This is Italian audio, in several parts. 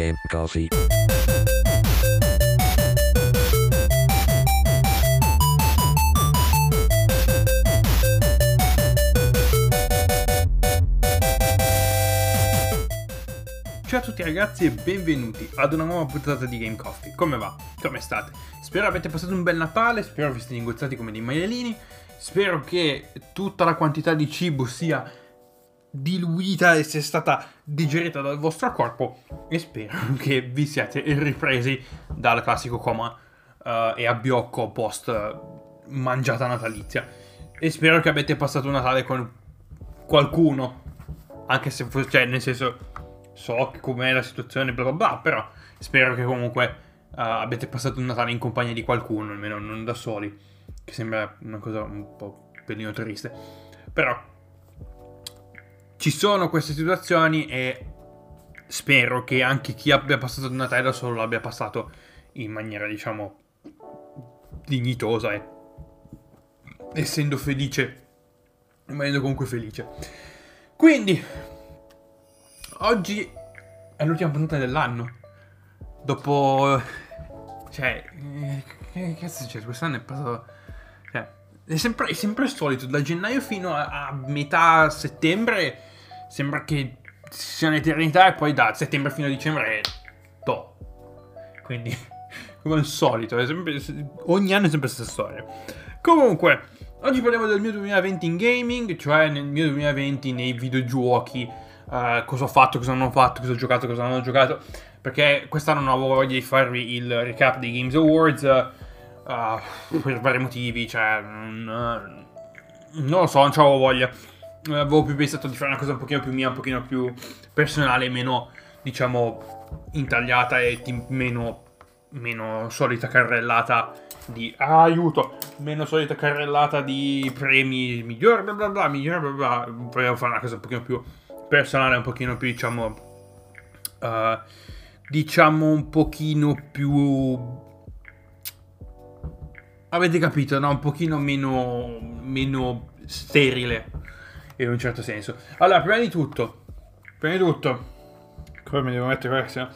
Game Coffee. Ciao a tutti ragazzi e benvenuti ad una nuova puntata di Game Coffee. Come va? Come state? Spero abbiate passato un bel Natale, spero vi siate ingozzati come dei maialini, spero che tutta la quantità di cibo sia diluita e sia stata digerita dal vostro corpo e spero che vi siate ripresi dal classico coma eh, e abbiocco post eh, mangiata natalizia. E spero che abbiate passato Natale con qualcuno, anche se fosse, cioè nel senso so com'è la situazione, bla bla bla, però spero che comunque uh, abbiate passato un Natale in compagnia di qualcuno, almeno non da soli, che sembra una cosa un po' pelino triste. Però ci sono queste situazioni e spero che anche chi abbia passato il Natale da solo l'abbia passato in maniera, diciamo, dignitosa e essendo felice, rimanendo comunque felice. Quindi, oggi è l'ultima puntata dell'anno. Dopo... Cioè... Che cazzo c'è? Quest'anno è passato... Cioè... È sempre, è sempre il solito. Da gennaio fino a, a metà settembre sembra che sia un'eternità e poi da settembre fino a dicembre è... To. Quindi... Come al solito. Sempre, ogni anno è sempre la stessa storia. Comunque... Oggi parliamo del mio 2020 in gaming, cioè nel mio 2020 nei videogiochi uh, cosa ho fatto, cosa non ho fatto, cosa ho giocato, cosa non ho giocato. Perché quest'anno non avevo voglia di farvi il recap dei Games Awards. Uh, per vari motivi, cioè. Non, non lo so, non avevo voglia. Avevo più pensato di fare una cosa un pochino più mia, un pochino più personale, meno, diciamo, intagliata e di meno, meno solita carrellata di ah, aiuto, meno solita carrellata di premi migliore, bla bla bla, migliore, bla bla. Volevo fare una cosa un pochino più personale un pochino più, diciamo, uh, diciamo un pochino più... Avete capito, no? Un pochino meno, meno sterile, in un certo senso. Allora, prima di tutto, prima di tutto, come mi devo mettere questo?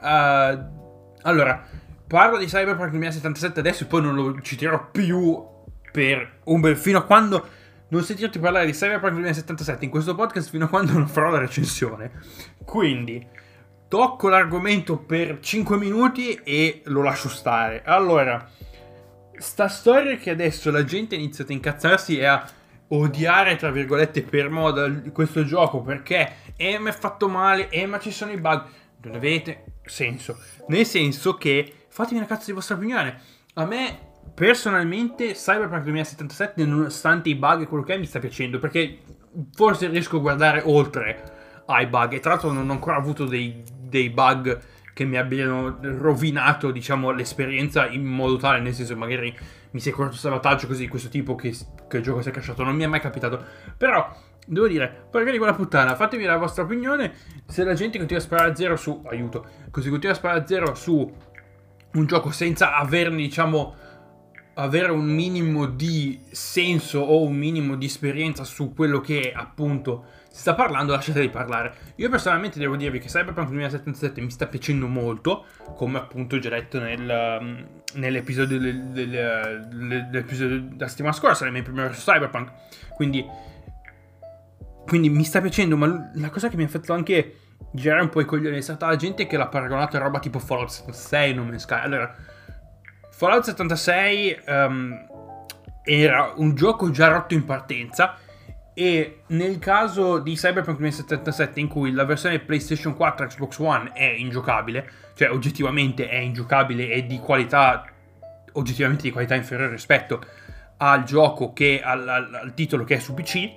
Uh, allora, parlo di Cyberpunk 2077 adesso e poi non lo citerò più per un bel... fino a quando non sentirti parlare di Cyberpunk 2077 in questo podcast fino a quando non farò la recensione. Quindi, tocco l'argomento per 5 minuti e lo lascio stare. Allora, sta storia che adesso la gente ha iniziato a incazzarsi e a odiare, tra virgolette, per moda questo gioco perché eh, mi è fatto male, eh, ma ci sono i bug. Non avete senso. Nel senso che fatemi una cazzo di vostra opinione. A me personalmente Cyberpunk 2077 nonostante i bug e quello che è mi sta piacendo perché forse riesco a guardare oltre ai bug e tra l'altro non ho ancora avuto dei, dei bug che mi abbiano rovinato diciamo l'esperienza in modo tale nel senso magari mi si è corretto sabotaggio così di questo tipo che, che il gioco si è crashato non mi è mai capitato. Però devo dire perché di quella puttana fatemi la vostra opinione. Se la gente continua a sparare a zero su aiuto così continua a sparare a zero su un gioco senza averne diciamo avere un minimo di senso o un minimo di esperienza su quello che appunto si sta parlando, lasciate di parlare. Io personalmente devo dirvi che Cyberpunk 2077 mi sta piacendo molto, come appunto già detto nel, um, nell'episodio, del, del, dell'episodio della settimana scorsa, nel mio primo verso Cyberpunk. Quindi, quindi mi sta piacendo, ma la cosa che mi ha fatto anche girare un po' i coglioni è stata la gente che l'ha paragonato a roba tipo Fallout 76, No Man's Sky. Allora Fallout 76 um, era un gioco già rotto in partenza e nel caso di Cyberpunk 2077 in cui la versione PlayStation 4 Xbox One è ingiocabile, cioè oggettivamente è ingiocabile e di qualità oggettivamente di qualità inferiore rispetto al gioco che al, al, al titolo che è su PC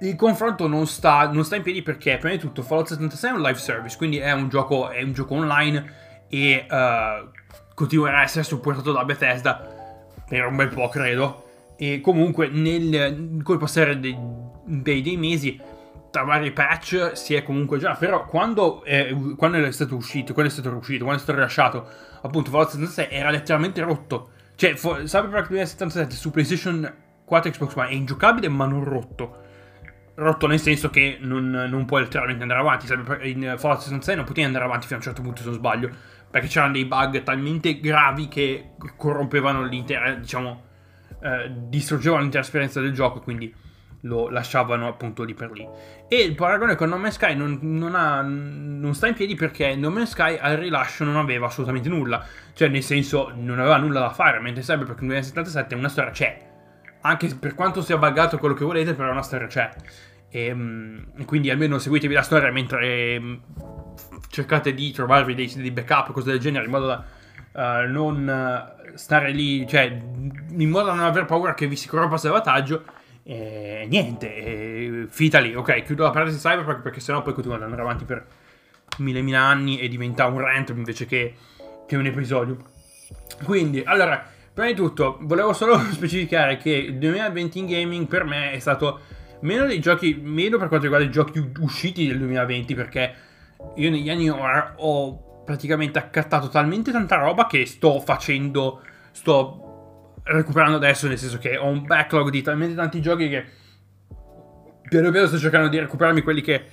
il confronto non sta, non sta, in piedi perché prima di tutto Fallout 76 è un live service quindi è un gioco, è un gioco online e uh, continuerà a essere supportato da Bethesda per un bel po', credo. E comunque nel, col passare dei, dei, dei, mesi, tra vari patch, si è comunque già. Però quando è, quando è stato uscito, quando è stato uscito, quando è stato rilasciato, appunto Fallout 76 era letteralmente rotto. Cioè, Cyberpunk 2077 su PlayStation 4 e Xbox One è ingiocabile ma non rotto. rotto nel senso che non, non puoi letteralmente andare avanti. In Fallout 66 non potevi andare avanti fino a un certo punto, se non sbaglio, perché c'erano dei bug talmente gravi che corrompevano l'intera, diciamo, eh, distruggevano l'intera esperienza del gioco, quindi lo lasciavano appunto lì per lì. E il paragone con No Man's Sky non, non, ha, non, sta in piedi perché No Man's Sky al rilascio non aveva assolutamente nulla. Cioè, nel senso, non aveva nulla da fare, mentre Cyberpunk 2077 una storia c'è. Anche per quanto sia buggato quello che volete, però una storia c'è. E, um, quindi almeno seguitevi la storia mentre um, cercate di trovarvi dei, dei backup, cose del genere, in modo da uh, non stare lì, cioè, in modo da non aver paura che vi si corrompa il salvataggio e niente, e finita lì. Ok, chiudo la parentesi Cyberpunk perché sennò poi continuo ad andare avanti per mille mila anni e diventa un rant invece che, che un episodio. Quindi, allora, prima di tutto, volevo solo specificare che il 2020 in gaming per me è stato meno dei giochi, meno per quanto riguarda i giochi usciti del 2020 perché io negli anni ho, ho praticamente accattato talmente tanta roba che sto facendo, sto recuperando adesso, nel senso che ho un backlog di talmente tanti giochi che piano piano sto cercando di recuperarmi quelli che,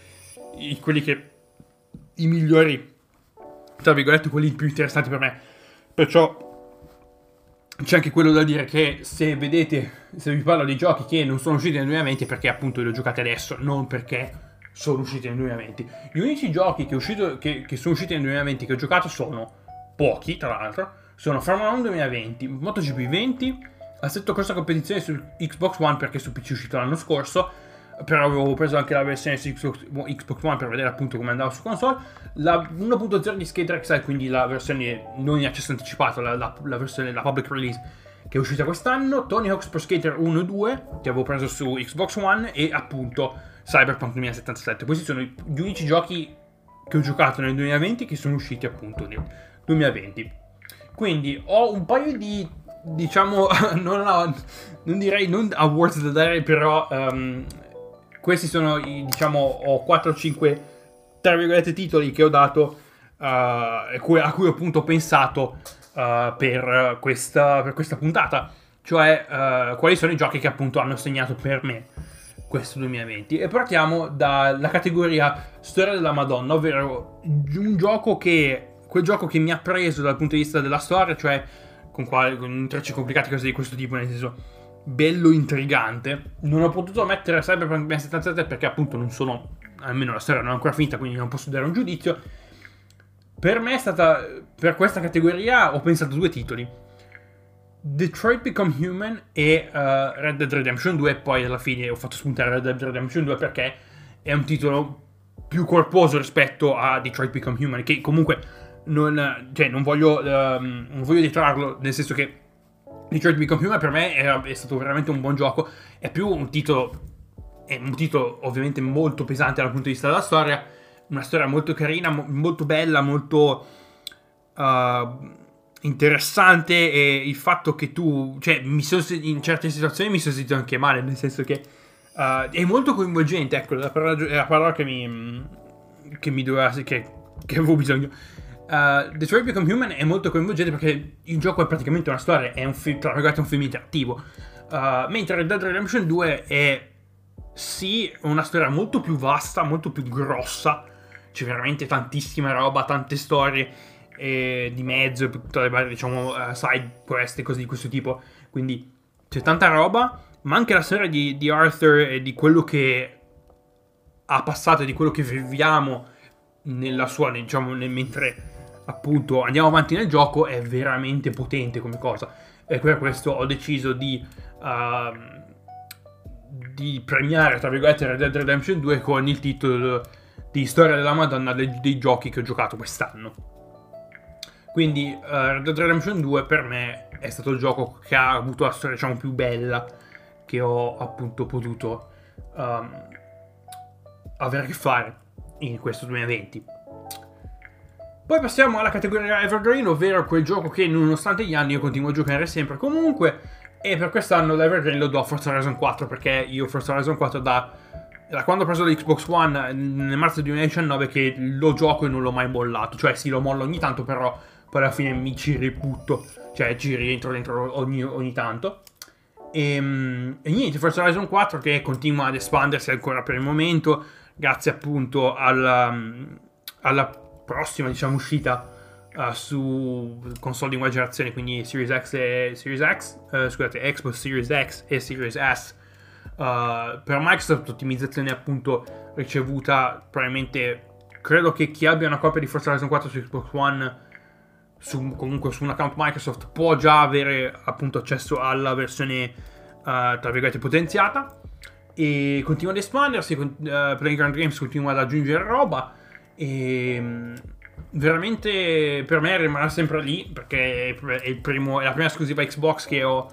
i, quelli che, i migliori, tra virgolette, quelli più interessanti per me. Perciò c'è anche quello da dire che se vedete, se vi parlo di giochi che non sono usciti nel 2020 è perché appunto li ho giocati adesso, non perché sono usciti nel 2020. Gli unici giochi che, uscito, che, che sono usciti nel 2020 che ho giocato sono pochi, tra l'altro, sono Formula 1 2020, MotoGP 20, assetto questa competizione su Xbox One perché su PC è uscito l'anno scorso, però avevo preso anche la versione su Xbox, Xbox One per vedere appunto come andava su console, la 1.0 di Skater XL, quindi la versione non in accesso anticipato, la, la, la versione, la public release che è uscita quest'anno, Tony Hawk's Pro Skater 1 e 2 che avevo preso su Xbox One e appunto Cyberpunk 2077. Questi sono gli unici giochi che ho giocato nel 2020 che sono usciti appunto nel 2020. Quindi ho un paio di, diciamo, non, ho, non direi non awards da dare, però um, questi sono, i, diciamo, ho 4 o 5, tra virgolette, titoli che ho dato uh, a cui ho appunto pensato uh, per, questa, per, questa, puntata. Cioè, uh, quali sono i giochi che appunto hanno segnato per me questo 2020. E partiamo dalla categoria Storia della Madonna, ovvero un gioco che quel gioco che mi ha preso dal punto di vista della storia, cioè con, quali, con intrecci complicati, cose di questo tipo, nel senso bello intrigante. Non ho potuto mettere Cyberpunk 2077 perché appunto non sono, almeno la storia non è ancora finita, quindi non posso dare un giudizio. Per me è stata, per questa categoria ho pensato due titoli. Detroit Become Human e uh, Red Dead Redemption 2 e poi alla fine ho fatto spuntare Red Dead Redemption 2 perché è un titolo più corposo rispetto a Detroit Become Human che comunque non, cioè, non voglio, um, voglio detrarlo, nel senso che Detroit Become Human per me è, è, stato veramente un buon gioco, è più un titolo, è un titolo ovviamente molto pesante dal punto di vista della storia, una storia molto carina, mo- molto bella, molto uh, interessante e il fatto che tu, cioè, sono, in certe situazioni mi sono sentito anche male, nel senso che uh, è molto coinvolgente, ecco, la parola, la parola che mi, che mi doveva, che, che avevo bisogno Uh, Detroit Become Human è molto coinvolgente perché il gioco è praticamente una storia, è un, film, tra un film interattivo. Uh, mentre Red Dead Redemption 2 è sì una storia molto più vasta, molto più grossa. C'è veramente tantissima roba, tante storie eh, di mezzo, tutte le varie, diciamo, uh, side quest e cose di questo tipo. Quindi c'è tanta roba, ma anche la storia di, di Arthur e di quello che ha passato e di quello che viviamo nella sua, diciamo, nel, mentre appunto andiamo avanti nel gioco è veramente potente come cosa. E per questo ho deciso di, uh, di premiare, tra virgolette, Red Dead Redemption 2 con il titolo di Storia della Madonna dei, dei giochi che ho giocato quest'anno. Quindi uh, Red Dead Redemption 2 per me è stato il gioco che ha avuto la storia diciamo più bella che ho appunto potuto um, avere a che fare in questo 2020. Poi passiamo alla categoria Evergreen, ovvero quel gioco che nonostante gli anni io continuo a giocare sempre comunque. E per quest'anno l'Evergreen lo do a Forza Horizon 4 perché io Forza Horizon 4 da, da quando ho preso l'Xbox One nel marzo 2019 che lo gioco e non l'ho mai mollato. Cioè sì, lo mollo ogni tanto, però poi alla fine mi ci ributto. Cioè ci rientro dentro ogni, ogni tanto. E, mm, e, niente, Forza Horizon 4 che continua ad espandersi ancora per il momento, grazie appunto alla, mm, alla prossima, diciamo, uscita uh, su console di nuova generazione, quindi Series X e Series X, uh, scusate, Xbox Series X e Series S. Uh, per Microsoft ottimizzazione appunto ricevuta probabilmente credo che chi abbia una copia di Forza Horizon 4 su Xbox One su, comunque su un account Microsoft può già avere appunto accesso alla versione uh, tra virgolette potenziata e continua ad espandersi uh, Playground Games continua ad aggiungere roba e um, veramente per me rimarrà sempre lì perché è, primo, è, la prima esclusiva Xbox che ho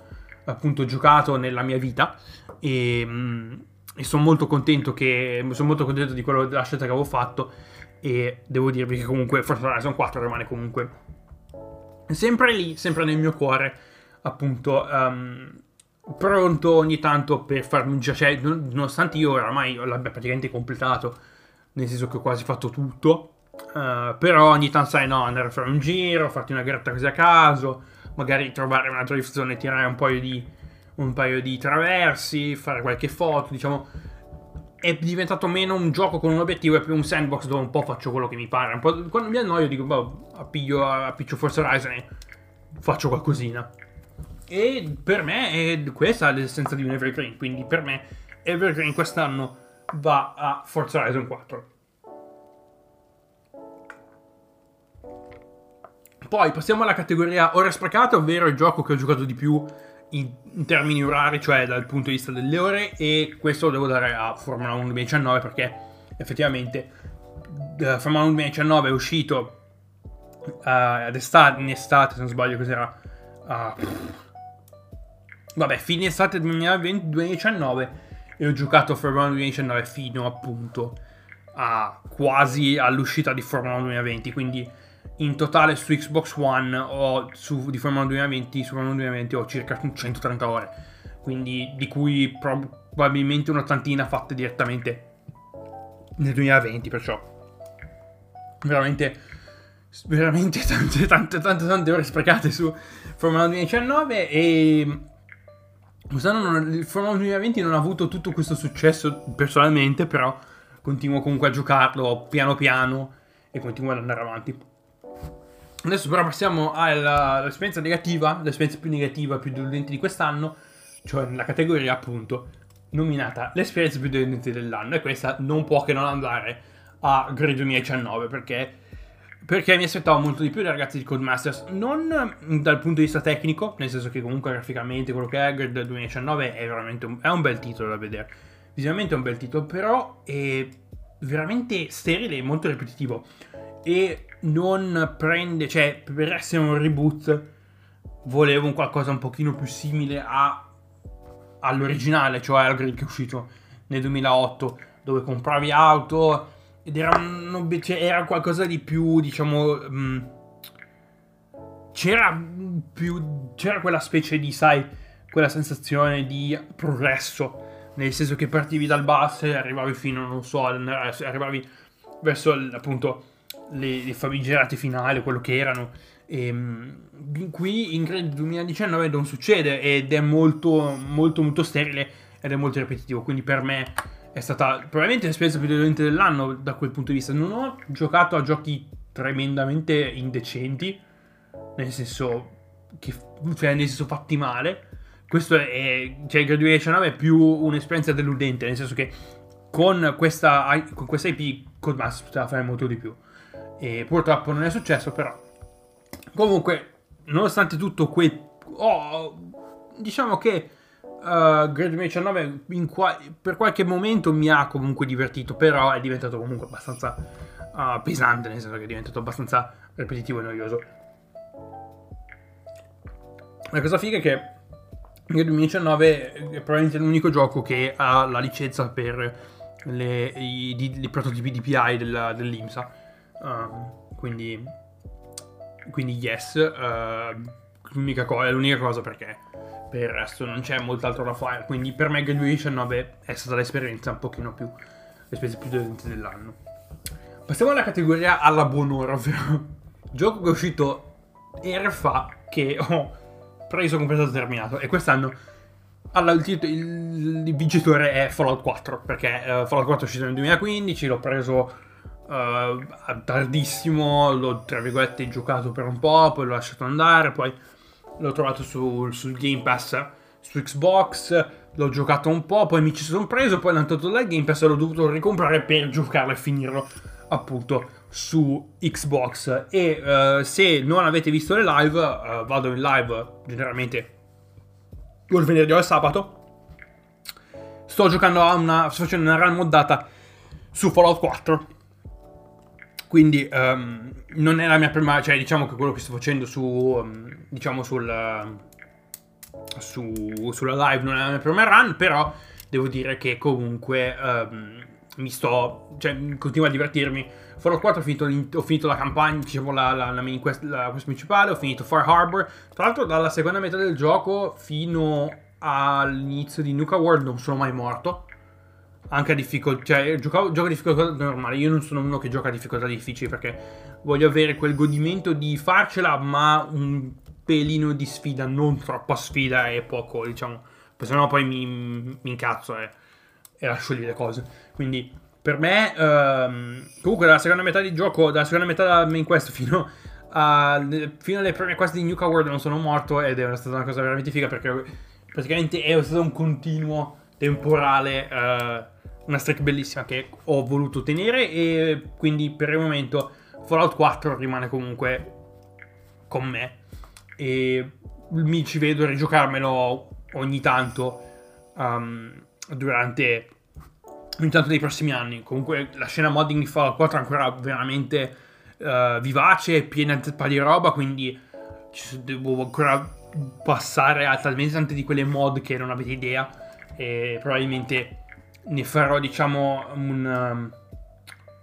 appunto giocato nella mia vita. E, um, e sono molto contento che sono molto contento di quello della scelta che avevo fatto. E devo dirvi che comunque Forza Horizon 4 rimane comunque sempre lì, sempre nel mio cuore, appunto, um, pronto ogni tanto per farmi un giro, cioè, nonostante io oramai l'abbia praticamente completato, nel senso che ho quasi fatto tutto, uh, però ogni tanto sai no, andare a fare un giro, farti una garetta così a caso, magari trovare una drift zone e tirare un paio di, un paio di traversi, fare qualche foto, diciamo è diventato meno un gioco con un obiettivo e più un sandbox dove un po' faccio quello che mi pare. quando mi annoio dico, boh, appiglio, appiccio Forza Horizon e faccio qualcosina. E per me è questa l'essenza di un Evergreen, quindi per me Evergreen quest'anno va a Forza Horizon 4. Poi passiamo alla categoria ore sprecate, ovvero il gioco che ho giocato di più in, in, termini orari, cioè dal punto di vista delle ore, e questo lo devo dare a Formula 1 2019 perché effettivamente uh, Formula 1 2019 è uscito uh, ad estate, in estate, se non sbaglio, cos'era? Uh, vabbè, fine estate 2020, 2019 e ho giocato Formula 1 2019 fino appunto a quasi all'uscita di Formula 1 2020, quindi in totale su Xbox One o su, di Formula 2020, su Formula 2020 ho circa 130 ore, quindi di cui probabilmente un'ottantina fatte direttamente nel 2020, perciò veramente veramente tante tante tante tante ore sprecate su Formula 2019 e quest'anno non, il Formula 2020 non ha avuto tutto questo successo personalmente, però continuo comunque a giocarlo piano piano e continuo ad andare avanti. Adesso però passiamo all'esperienza negativa, l'esperienza più negativa, più deludente di quest'anno, cioè nella categoria appunto nominata l'esperienza più deludente dell'anno e questa non può che non andare a Grade 2019 perché, perché mi aspettavo molto di più dai ragazzi di Codemasters, non dal punto di vista tecnico, nel senso che comunque graficamente quello che è Grade 2019 è veramente un, è un bel titolo da vedere, visivamente è un bel titolo, però è veramente sterile e molto ripetitivo. E non prende, cioè per essere un reboot volevo un qualcosa un pochino più simile a, all'originale, cioè al grid che è uscito nel 2008 dove compravi auto ed era, un, cioè, era qualcosa di più, diciamo, mh, mm, c'era più, c'era quella specie di, sai, quella sensazione di progresso, nel senso che partivi dal basso e arrivavi fino, non so, arrivavi verso appunto le, le famigerate finali, quello che erano. E, ehm, qui in Grid 2019 non succede ed è molto, molto, molto sterile ed è molto ripetitivo. Quindi per me è stata probabilmente l'esperienza più dolente dell'anno da quel punto di vista. Non ho giocato a giochi tremendamente indecenti, nel senso che cioè nel senso fatti male. Questo è, cioè, Grid 2019 è più un'esperienza deludente, nel senso che con questa, con questa IP Codemaster poteva fare molto di più. E purtroppo non è successo, però. Comunque, nonostante tutto, quel. Oh, diciamo che. Uh, Grade 2019 qua- per qualche momento mi ha comunque divertito, però è diventato comunque abbastanza uh, pesante, nel senso che è diventato abbastanza ripetitivo e noioso. La cosa figa è che Grade 2019 è probabilmente l'unico gioco che ha la licenza per le, i, i, i prototipi DPI della, dell'IMSA Um, quindi, quindi yes, uh, l'unica, co- è l'unica cosa perché per il resto non c'è molt'altro da fare. Quindi per me il 2019 è stata l'esperienza un pochino più, l'esperienza più dolente dell'anno. Passiamo alla categoria alla buon'ora, ovvero gioco che è uscito ere fa che ho preso completato terminato e quest'anno Allora, il, il, il, vincitore è Fallout 4, perché uh, Fallout 4 è uscito nel 2015, l'ho preso uh, tardissimo, l'ho tra virgolette giocato per un po', poi l'ho lasciato andare, poi l'ho trovato su, sul Game Pass su Xbox, l'ho giocato un po', poi mi ci sono preso, poi l'ho tolto dal Game Pass e l'ho dovuto ricomprare per giocarlo e finirlo appunto su Xbox. E uh, se non avete visto le live, uh, vado in live generalmente o il venerdì o il sabato. Sto giocando a una. sto facendo una run moddata su Fallout 4. Quindi um, non è la mia prima. Cioè, diciamo che quello che sto facendo su. Um, diciamo sul. Su, sulla live non è la mia prima run. Però devo dire che comunque um, mi sto. Cioè, continuo a divertirmi. Fallout 4 ho finito, ho finito la campagna, diciamo la, la, la, main quest, la quest principale, ho finito Far Harbor. Tra l'altro dalla seconda metà del gioco fino all'inizio di Nuka World non sono mai morto. Anche a difficoltà, cioè gioco, gioco a difficoltà normale. Io non sono uno che gioca a difficoltà difficili perché voglio avere quel godimento di farcela, ma un pelino di sfida, non troppa sfida e poco, diciamo. Se no poi mi, mi incazzo e, e lascio lì le cose. Quindi per me, ehm, comunque dalla seconda metà di gioco, dalla seconda metà della main quest fino, a, fino alle prime quest di Nuka World non sono morto ed è stata una cosa veramente figa perché praticamente è stato un continuo temporale, eh, una streak bellissima che ho voluto tenere e quindi per il momento Fallout 4 rimane comunque con me e mi ci vedo rigiocarmelo ogni tanto um, durante intanto nei prossimi anni. Comunque la scena modding di Fallout 4 è ancora veramente uh, vivace, piena di roba, quindi devo ancora passare a talmente tante di quelle mod che non avete idea e probabilmente ne farò diciamo un... Um,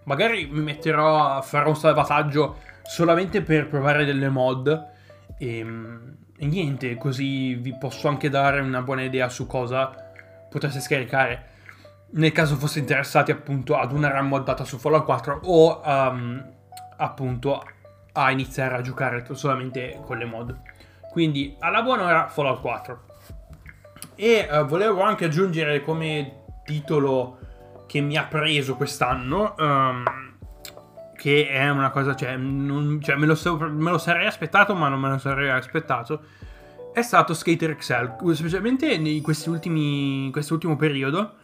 magari mi metterò a fare un salvataggio solamente per provare delle mod e, e niente, così vi posso anche dare una buona idea su cosa potreste scaricare nel caso foste interessati appunto ad una RAM moddata su Fallout 4 o um, appunto a iniziare a giocare solamente con le mod. Quindi alla buona era Fallout 4. E uh, volevo anche aggiungere come titolo che mi ha preso quest'anno, um, che è una cosa, cioè, non, cioè me, lo me, lo sarei aspettato ma non me lo sarei aspettato, è stato Skater XL, specialmente in questi ultimi, quest'ultimo periodo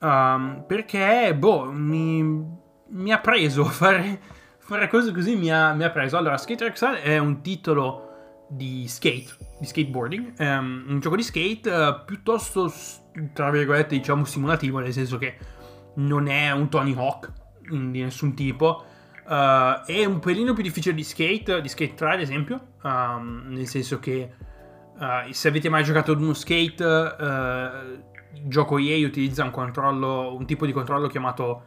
Um, perché, boh, mi, mi, ha preso fare, fare cose così, mi ha, mi ha, preso. Allora, Skater XL è un titolo di skate, di skateboarding, um, un gioco di skate uh, piuttosto, tra virgolette, diciamo simulativo, nel senso che non è un Tony Hawk di nessun tipo. Uh, è un pelino più difficile di skate, di skate 3 ad esempio, um, nel senso che uh, se avete mai giocato ad uno skate uh, il gioco EA utilizza un controllo, un tipo di controllo chiamato,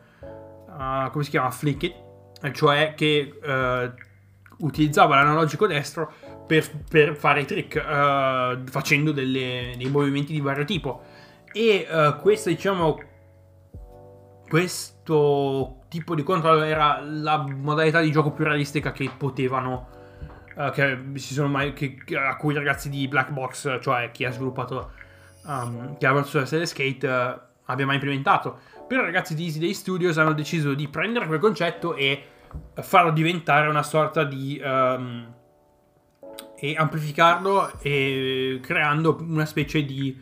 come si chiama, Flick It, cioè che utilizzava l'analogico destro per, per fare i trick, facendo delle, dei movimenti di vario tipo. E questo, diciamo, questo tipo di controllo era la modalità di gioco più realistica che potevano Uh, che mai, che, a cui i ragazzi di Black Box, cioè chi ha sviluppato um, che Abbott sulla serie Skate uh, abbia mai implementato. Però i ragazzi di Easy Day Studios hanno deciso di prendere quel concetto e farlo diventare una sorta di... Um, e amplificarlo e creando una specie di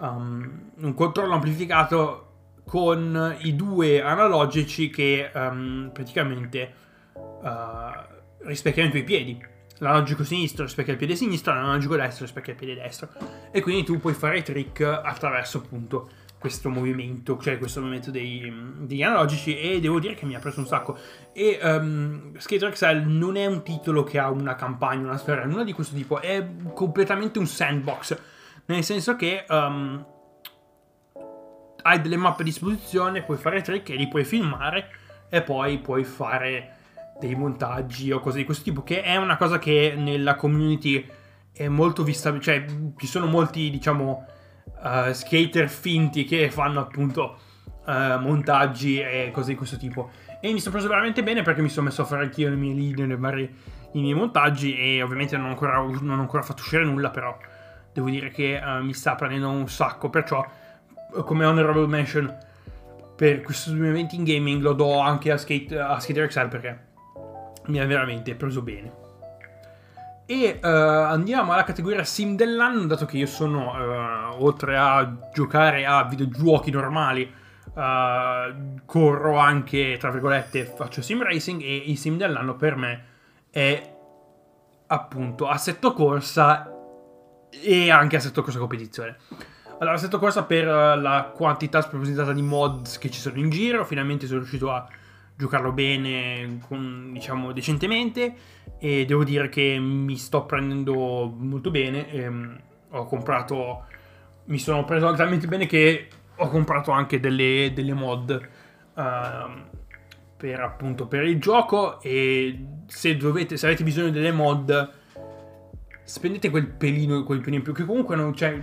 um, un controllo amplificato con i due analogici che um, praticamente uh, rispecchiano i tuoi piedi l'analogico sinistro rispecchia il piede sinistro, l'analogico destro rispecchia il piede destro. E quindi tu puoi fare i trick attraverso appunto questo movimento, cioè questo movimento dei, degli analogici e devo dire che mi ha preso un sacco. E um, Skater XL non è un titolo che ha una campagna, una storia, nulla di questo tipo, è completamente un sandbox, nel senso che um, hai delle mappe a disposizione, puoi fare trick e li puoi filmare e poi puoi fare dei montaggi o cose di questo tipo, che è una cosa che nella community è molto vista, cioè ci sono molti, diciamo, uh, skater finti che fanno appunto uh, montaggi e cose di questo tipo. E mi sto preso veramente bene perché mi sono messo a fare anch'io le mie linee, le i miei montaggi e ovviamente non ho ancora, non ho ancora fatto uscire nulla, però devo dire che uh, mi sta prendendo un sacco, perciò come honorable mention per questo 2020 in gaming lo do anche a, Skate, a Skater XL perché mi ha veramente preso bene. E uh, andiamo alla categoria sim dell'anno, dato che io sono, uh, oltre a giocare a videogiochi normali, uh, corro anche, tra virgolette, faccio sim racing e il sim dell'anno per me è appunto assetto corsa e anche assetto corsa competizione. Allora, assetto corsa per la quantità spropositata di mods che ci sono in giro, finalmente sono riuscito a giocarlo bene, con, diciamo decentemente e devo dire che mi sto prendendo molto bene. Ehm, ho comprato, mi sono preso talmente bene che ho comprato anche delle, delle mod uh, per appunto per il gioco e se dovete, se avete bisogno delle mod spendete quel pelino, quel pelino in più che comunque non c'è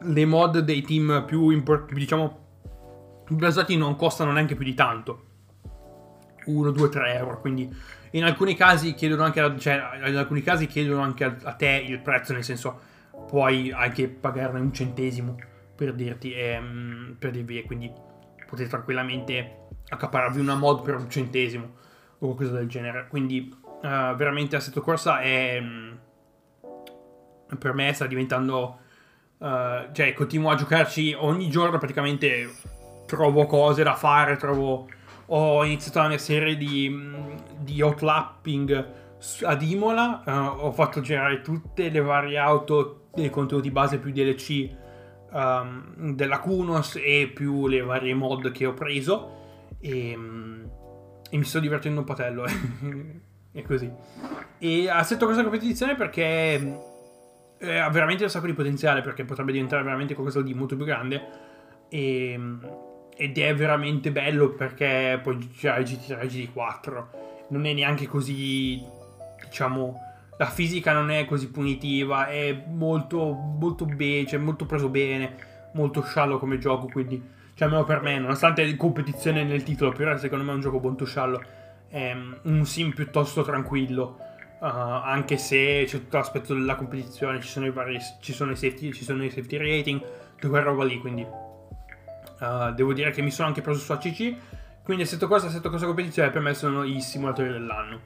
le mod dei team più importanti, diciamo basati non costano neanche più di tanto. 1, 2, 3 euro quindi in alcuni casi chiedono anche a, cioè, in alcuni casi chiedono anche a, a, te il prezzo nel senso puoi anche pagarne un centesimo per dirti ehm, per dirvi e quindi potete tranquillamente accapararvi una mod per un centesimo o qualcosa del genere. Quindi uh, veramente Assetto Corsa è per me sta diventando uh, cioè continuo a giocarci ogni giorno praticamente trovo cose da fare trovo ho iniziato la mia serie di, di outlapping ad Imola, uh, ho fatto girare tutte le varie auto dei contenuti base più DLC um, della Kunos e più le varie mod che ho preso e, um, e mi sto divertendo un patello è così. E assetto questa competizione perché eh, ha veramente un sacco di potenziale perché potrebbe diventare veramente qualcosa di molto più grande. E ed è veramente bello perché poi c'è GT3 e GT4 non è neanche così diciamo la fisica non è così punitiva è molto molto bene cioè molto preso bene molto sciallo come gioco quindi cioè almeno per me nonostante competizione nel titolo però secondo me è un gioco molto sciallo è un sim piuttosto tranquillo uh, anche se c'è tutto l'aspetto della competizione ci sono i vari ci sono i safety ci sono i safety rating tutta quella roba lì quindi Uh, devo dire che mi sono anche preso su ACC. Quindi assetto cosa, assetto cosa competizione per me sono i simulatori dell'anno.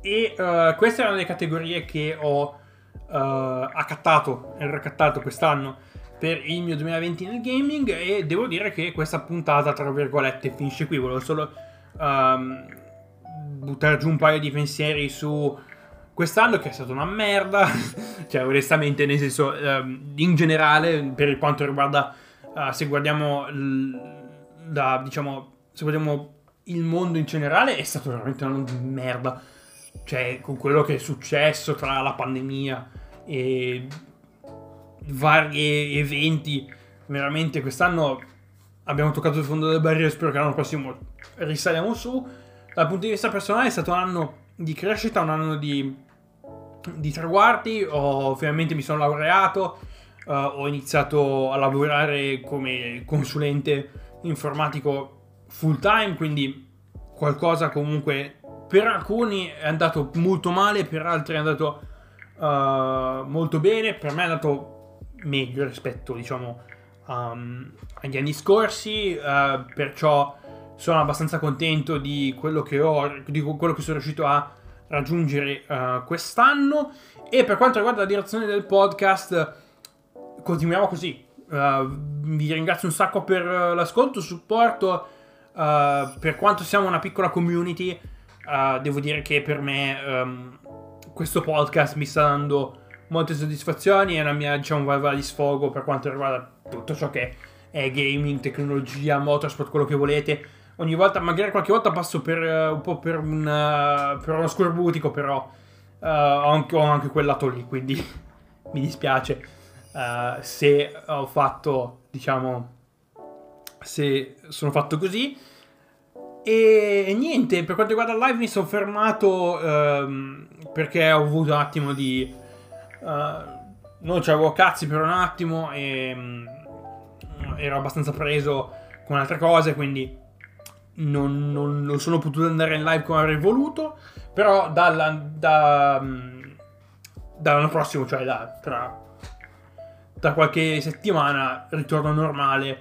E uh, queste erano le categorie che ho accattato e raccattato quest'anno per il mio 2020 nel gaming e devo dire che questa puntata, tra virgolette, finisce qui. Volevo solo um, buttare giù un paio di pensieri su quest'anno che è stata una merda. cioè, onestamente, nel senso, um, in generale, per quanto riguarda uh, se guardiamo da, diciamo, se guardiamo il mondo in generale, è stato veramente una merda. Cioè, con quello che è successo tra la pandemia e vari eventi, veramente quest'anno abbiamo toccato il fondo delle barriere. Spero che l'anno prossimo risaliamo su. Dal punto di vista personale, è stato un anno di crescita, un anno di, di traguardi. Ho, finalmente mi sono laureato uh, ho iniziato a lavorare come consulente informatico full time, quindi qualcosa comunque per alcuni è andato molto male, per altri è andato uh, molto bene, per me è andato meglio rispetto diciamo um, agli anni scorsi, uh, perciò sono abbastanza contento di quello che ho, di quello che sono riuscito a raggiungere uh, quest'anno e per quanto riguarda la direzione del podcast continuiamo così. Uh, vi ringrazio un sacco per uh, l'ascolto, supporto. Uh, per quanto siamo una piccola community, devo dire che per me um, questo podcast mi sta dando molte soddisfazioni. È una mia, diciamo, valvola di sfogo per quanto riguarda tutto ciò che è gaming, tecnologia, motorsport, quello che volete. Ogni volta, magari qualche volta passo per un po' per, un, per uno scorbutico, però ho anche, ho anche quel lato lì, quindi mi dispiace. Uh, se ho fatto, diciamo, se sono fatto così. E niente, per quanto riguarda il live mi sono fermato um, perché ho avuto un attimo di... Uh, non c'avevo cazzi per un attimo e um, ero abbastanza preso con altre cose, quindi non, non, non, sono potuto andare in live come avrei voluto. Però dalla, da, um, dall'anno prossimo, cioè da, tra tra qualche settimana ritorno normale,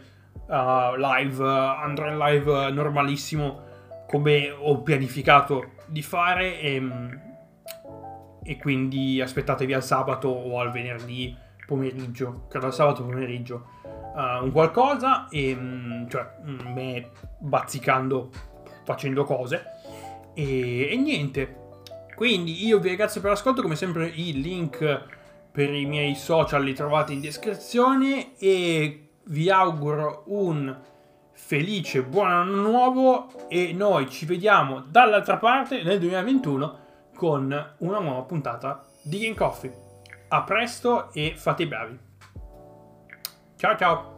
uh, live, andrò in live normalissimo come ho pianificato di fare e, e quindi aspettatevi al sabato o al venerdì pomeriggio, credo al sabato pomeriggio, uh, un qualcosa e cioè me bazzicando, facendo cose e, e niente. Quindi io vi ringrazio per l'ascolto, come sempre i link per i miei social li trovate in descrizione e vi auguro un felice buon anno nuovo e noi ci vediamo dall'altra parte nel 2021 con una nuova puntata di Game Coffee. A presto e fate i bravi. Ciao ciao!